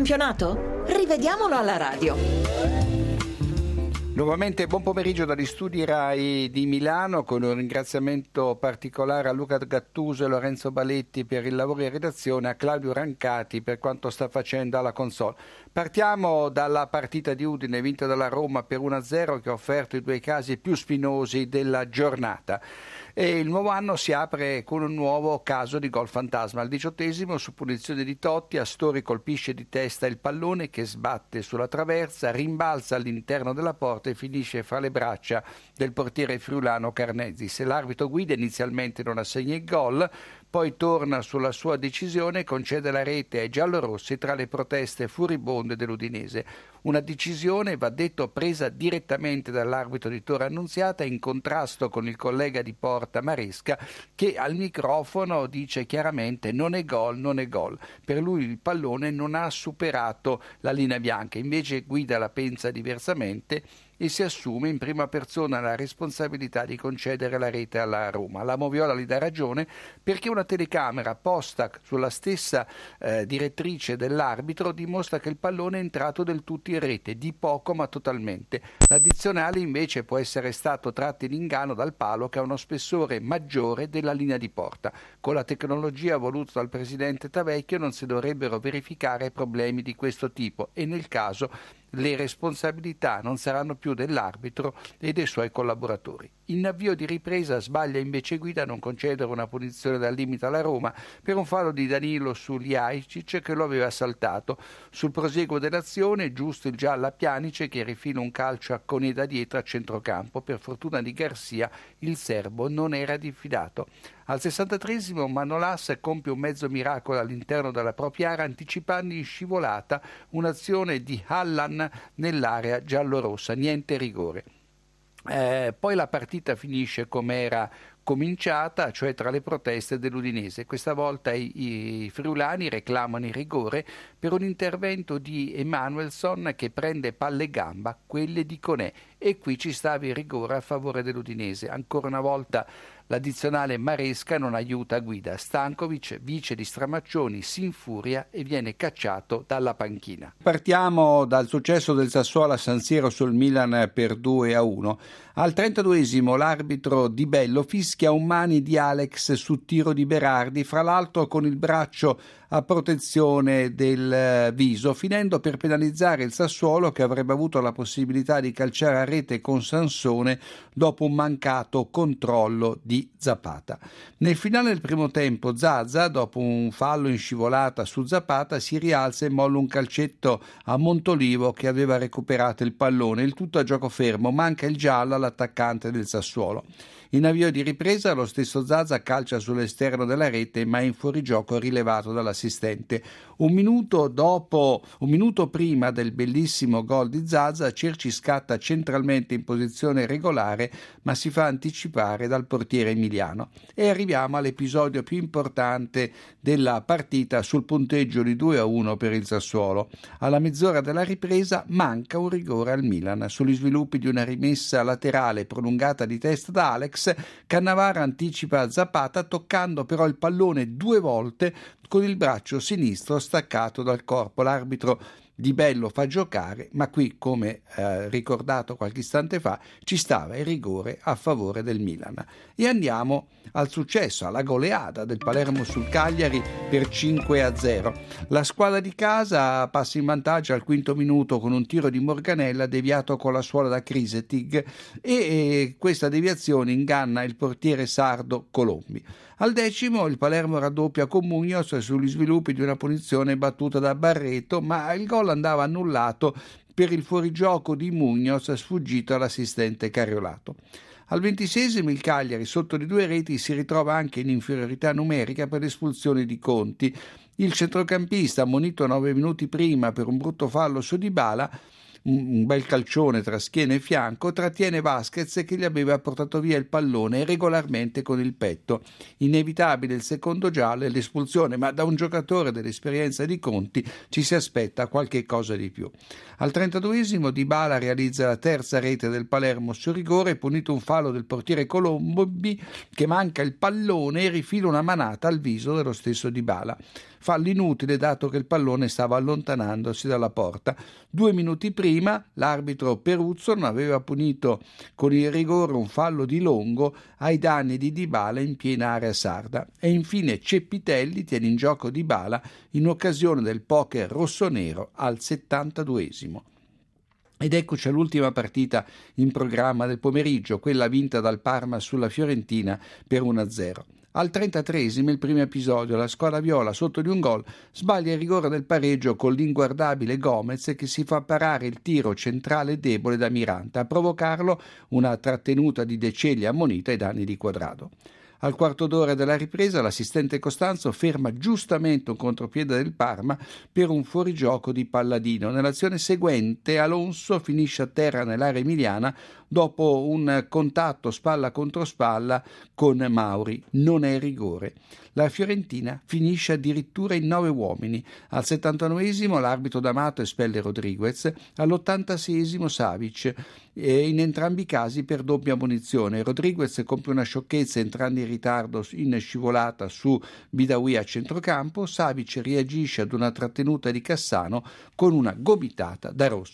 campionato? Rivediamolo alla radio. Nuovamente buon pomeriggio dagli studi RAI di Milano con un ringraziamento particolare a Luca Gattuso e Lorenzo Baletti per il lavoro in redazione, a Claudio Rancati per quanto sta facendo alla console. Partiamo dalla partita di Udine vinta dalla Roma per 1-0 che ha offerto i due casi più spinosi della giornata. E il nuovo anno si apre con un nuovo caso di gol fantasma. Al diciottesimo, su punizione di Totti, Astori colpisce di testa il pallone che sbatte sulla traversa, rimbalza all'interno della porta e finisce fra le braccia del portiere friulano Carnezzi. Se l'arbitro guida inizialmente non assegna il gol, poi torna sulla sua decisione e concede la rete ai giallorossi tra le proteste furibonde dell'Udinese. Una decisione, va detto, presa direttamente dall'arbitro di Torre Annunziata in contrasto con il collega di Porta Maresca che al microfono dice chiaramente non è gol, non è gol. Per lui il pallone non ha superato la linea bianca, invece Guida la pensa diversamente e si assume in prima persona la responsabilità di concedere la rete alla Roma. La Moviola gli dà ragione perché una telecamera posta sulla stessa eh, direttrice dell'arbitro dimostra che il pallone è entrato del tutto in rete, di poco ma totalmente. L'addizionale invece può essere stato tratto in inganno dal palo che ha uno spessore maggiore della linea di porta. Con la tecnologia voluta dal presidente Tavecchio non si dovrebbero verificare problemi di questo tipo e nel caso le responsabilità non saranno più dell'arbitro e dei suoi collaboratori. In avvio di ripresa sbaglia invece Guida a non concedere una punizione dal limite alla Roma per un fallo di Danilo su Liajcic che lo aveva saltato. Sul proseguo dell'azione, giusto il giallo a Pianice che rifila un calcio a Cone da dietro a centrocampo. Per fortuna di Garcia il serbo non era diffidato. Al 63 Manolas compie un mezzo miracolo all'interno della propria area anticipando in scivolata un'azione di Hallan nell'area giallorossa, niente rigore. Eh, poi la partita finisce come era cominciata, cioè tra le proteste dell'Udinese. Questa volta i, i friulani reclamano il rigore per un intervento di Emanuelson che prende palle e gamba, quelle di Conè, e qui ci stava il rigore a favore dell'Udinese. Ancora una volta L'addizionale Maresca non aiuta Guida. Stankovic, vice di Stramaccioni, si infuria e viene cacciato dalla panchina. Partiamo dal successo del Sassuolo a San Siro sul Milan per 2 a 1. Al 32esimo l'arbitro Di Bello fischia un mani di Alex su tiro di Berardi, fra l'altro con il braccio a protezione del eh, viso, finendo per penalizzare il Sassuolo che avrebbe avuto la possibilità di calciare a rete con Sansone dopo un mancato controllo di Zapata. Nel finale del primo tempo Zaza, dopo un fallo in scivolata su Zapata, si rialza e molla un calcetto a Montolivo che aveva recuperato il pallone, il tutto a gioco fermo, manca il giallo all'attaccante del Sassuolo. In avvio di ripresa lo stesso Zaza calcia sull'esterno della rete ma è in fuorigioco rilevato dall'assistente. Un minuto, dopo, un minuto prima del bellissimo gol di Zaza, Cerci scatta centralmente in posizione regolare ma si fa anticipare dal portiere emiliano. E arriviamo all'episodio più importante della partita sul punteggio di 2 a 1 per il Sassuolo. Alla mezz'ora della ripresa manca un rigore al Milan. Sugli sviluppi di una rimessa laterale prolungata di testa da Alex Cannavara anticipa Zapata toccando però il pallone due volte con il braccio sinistro staccato dal corpo. L'arbitro di Bello fa giocare, ma qui, come eh, ricordato qualche istante fa, ci stava il rigore a favore del Milan. E andiamo al successo, alla goleada del Palermo sul Cagliari per 5 a 0. La squadra di casa passa in vantaggio al quinto minuto con un tiro di Morganella deviato con la suola da Crisetig e, e questa deviazione inganna il portiere sardo Colombi. Al decimo il Palermo raddoppia con Mugnos sugli sviluppi di una punizione battuta da Barreto, ma il gol andava annullato per il fuorigioco di Mugnos sfuggito all'assistente Cariolato. Al ventisesimo il Cagliari, sotto di due reti, si ritrova anche in inferiorità numerica per l'espulsione di Conti. Il centrocampista, ammonito nove minuti prima per un brutto fallo su Dybala, un bel calcione tra schiena e fianco, trattiene Vasquez che gli aveva portato via il pallone regolarmente con il petto. Inevitabile il secondo giallo e l'espulsione, ma da un giocatore dell'esperienza di Conti ci si aspetta qualche cosa di più. Al 32esimo Di Bala realizza la terza rete del Palermo su rigore, punito un fallo del portiere Colombi che manca il pallone e rifila una manata al viso dello stesso Di Bala. Fallo inutile dato che il pallone stava allontanandosi dalla porta. Due minuti prima l'arbitro Peruzzo non aveva punito con il rigore un fallo di Longo ai danni di Dybala in piena area sarda. E infine Ceppitelli tiene in gioco Dybala in occasione del poker rossonero al 72esimo. Ed eccoci all'ultima partita in programma del pomeriggio, quella vinta dal Parma sulla Fiorentina per 1-0. Al 33 il primo episodio, la squadra viola sotto di un gol sbaglia il rigore del pareggio con l'inguardabile Gomez che si fa parare il tiro centrale debole da Mirante, a provocarlo una trattenuta di De Cegli ammonita ai danni di Quadrado. Al quarto d'ora della ripresa l'assistente Costanzo ferma giustamente un contropiede del Parma per un fuorigioco di Palladino. Nell'azione seguente Alonso finisce a terra nell'area emiliana dopo un contatto spalla contro spalla con Mauri. Non è rigore. La Fiorentina finisce addirittura in nove uomini. Al 79esimo l'arbitro D'Amato espelle Rodriguez, all'86esimo Savic e in entrambi i casi per doppia munizione. Rodriguez compie una sciocchezza entrando in ritardo in scivolata su Bidawi a centrocampo, Savic reagisce ad una trattenuta di Cassano con una gomitata da rosso